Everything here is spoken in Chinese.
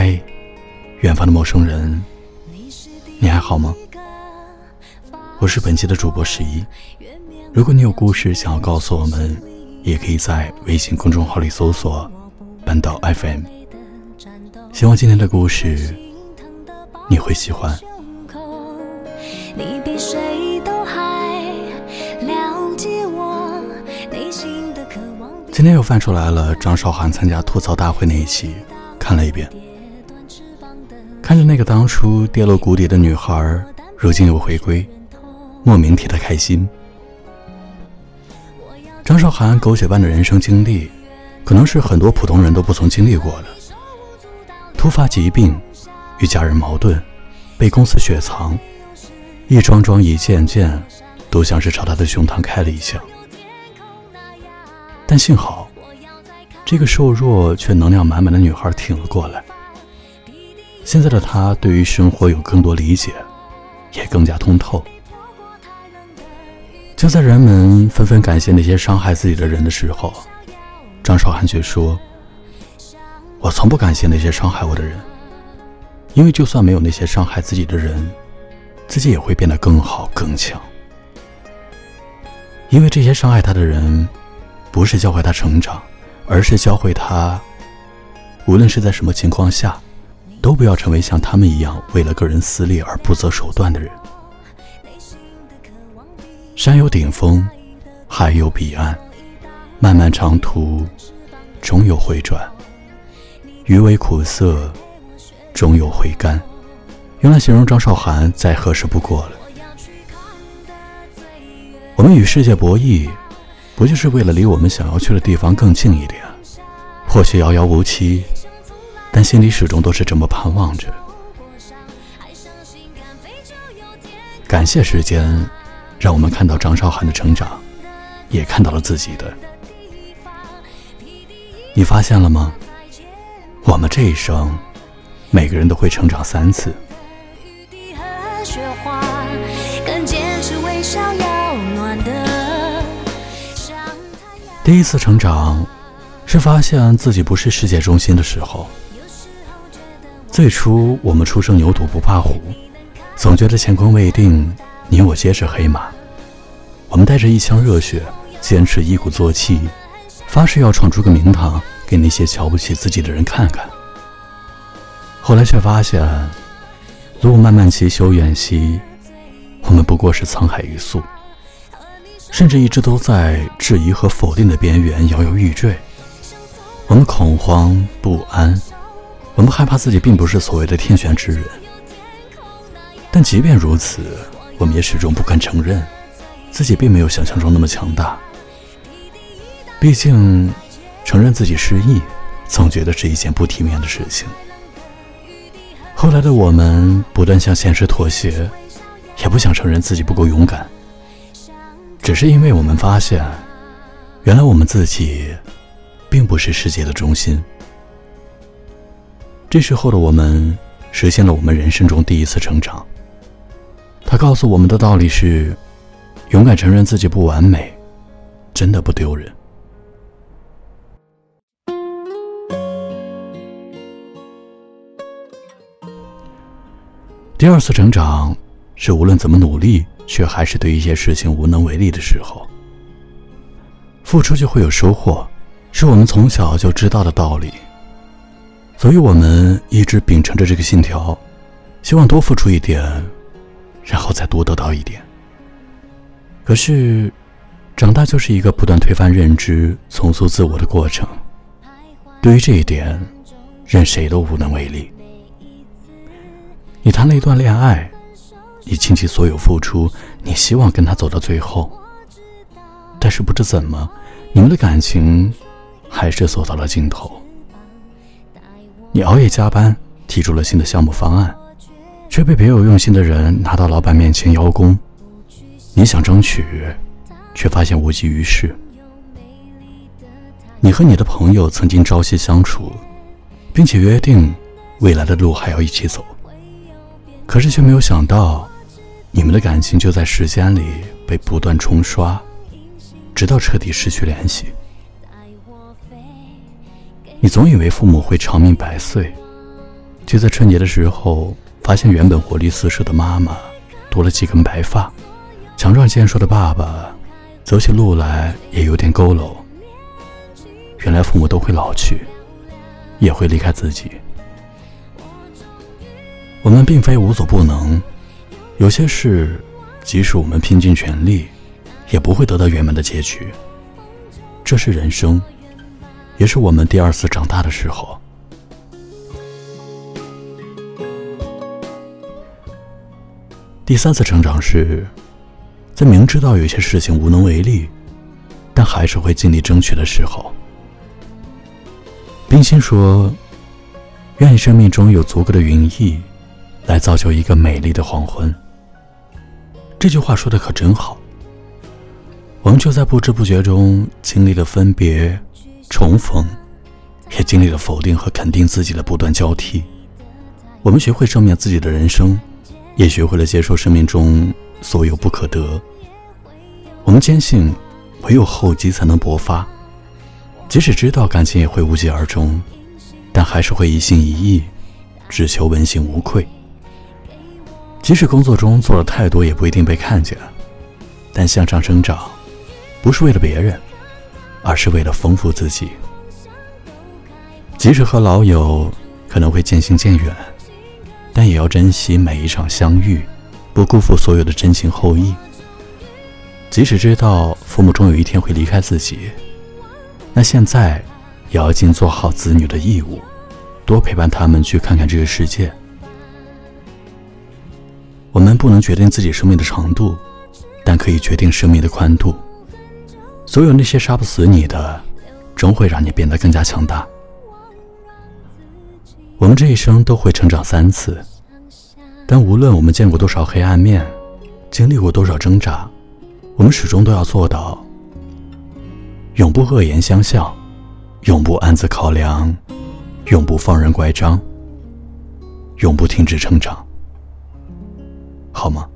嗨，远方的陌生人，你还好吗？我是本期的主播十一。如果你有故事想要告诉我们，也可以在微信公众号里搜索“半岛 FM”。希望今天的故事你会喜欢。今天又翻出来了张韶涵参加吐槽大会那一期，看了一遍。看着那个当初跌落谷底的女孩，如今又回归，莫名替她开心。张韶涵狗血般的人生经历，可能是很多普通人都不曾经历过的。突发疾病，与家人矛盾，被公司雪藏，一桩桩一件件，都像是朝他的胸膛开了一枪。但幸好，这个瘦弱却能量满满的女孩挺了过来。现在的他对于生活有更多理解，也更加通透。就在人们纷纷感谢那些伤害自己的人的时候，张韶涵却说：“我从不感谢那些伤害我的人，因为就算没有那些伤害自己的人，自己也会变得更好更强。因为这些伤害他的人，不是教会他成长，而是教会他，无论是在什么情况下。”都不要成为像他们一样为了个人私利而不择手段的人。山有顶峰，海有彼岸，漫漫长途终有回转。余味苦涩，终有回甘。用来形容张韶涵再合适不过了。我们与世界博弈，不就是为了离我们想要去的地方更近一点？或许遥遥无期。但心里始终都是这么盼望着。感谢时间，让我们看到张韶涵的成长，也看到了自己的。你发现了吗？我们这一生，每个人都会成长三次。第一次成长，是发现自己不是世界中心的时候。最初，我们初生牛犊不怕虎，总觉得乾坤未定，你我皆是黑马。我们带着一腔热血，坚持一鼓作气，发誓要闯出个名堂，给那些瞧不起自己的人看看。后来却发现，路漫漫其修远兮，我们不过是沧海一粟，甚至一直都在质疑和否定的边缘摇摇欲坠。我们恐慌不安。我们害怕自己并不是所谓的天选之人，但即便如此，我们也始终不肯承认自己并没有想象中那么强大。毕竟，承认自己失忆，总觉得是一件不体面的事情。后来的我们不断向现实妥协，也不想承认自己不够勇敢，只是因为我们发现，原来我们自己并不是世界的中心。这时候的我们，实现了我们人生中第一次成长。他告诉我们的道理是：勇敢承认自己不完美，真的不丢人。第二次成长，是无论怎么努力，却还是对一些事情无能为力的时候。付出就会有收获，是我们从小就知道的道理。所以我们一直秉承着这个信条，希望多付出一点，然后再多得到一点。可是，长大就是一个不断推翻认知、重塑自我的过程。对于这一点，任谁都无能为力。你谈了一段恋爱，你倾其所有付出，你希望跟他走到最后，但是不知怎么，你们的感情还是走到了尽头。你熬夜加班，提出了新的项目方案，却被别有用心的人拿到老板面前邀功。你想争取，却发现无济于事。你和你的朋友曾经朝夕相处，并且约定未来的路还要一起走，可是却没有想到，你们的感情就在时间里被不断冲刷，直到彻底失去联系。你总以为父母会长命百岁，却在春节的时候，发现原本活力四射的妈妈多了几根白发，强壮健硕的爸爸走起路来也有点佝偻。原来父母都会老去，也会离开自己。我们并非无所不能，有些事，即使我们拼尽全力，也不会得到圆满的结局。这是人生，也是我们第二次长大的时候。第三次成长是，在明知道有些事情无能为力，但还是会尽力争取的时候。冰心说：“愿你生命中有足够的云翳，来造就一个美丽的黄昏。”这句话说的可真好。我们就在不知不觉中经历了分别、重逢，也经历了否定和肯定自己的不断交替。我们学会正面自己的人生。也学会了接受生命中所有不可得。我们坚信，唯有厚积才能薄发。即使知道感情也会无疾而终，但还是会一心一意，只求问心无愧。即使工作中做了太多，也不一定被看见。但向上生长，不是为了别人，而是为了丰富自己。即使和老友可能会渐行渐远。但也要珍惜每一场相遇，不辜负所有的真情厚谊。即使知道父母终有一天会离开自己，那现在也要尽做好子女的义务，多陪伴他们去看看这个世界。我们不能决定自己生命的长度，但可以决定生命的宽度。所有那些杀不死你的，终会让你变得更加强大。我们这一生都会成长三次，但无论我们见过多少黑暗面，经历过多少挣扎，我们始终都要做到：永不恶言相向，永不暗自考量，永不放任乖张，永不停止成长，好吗？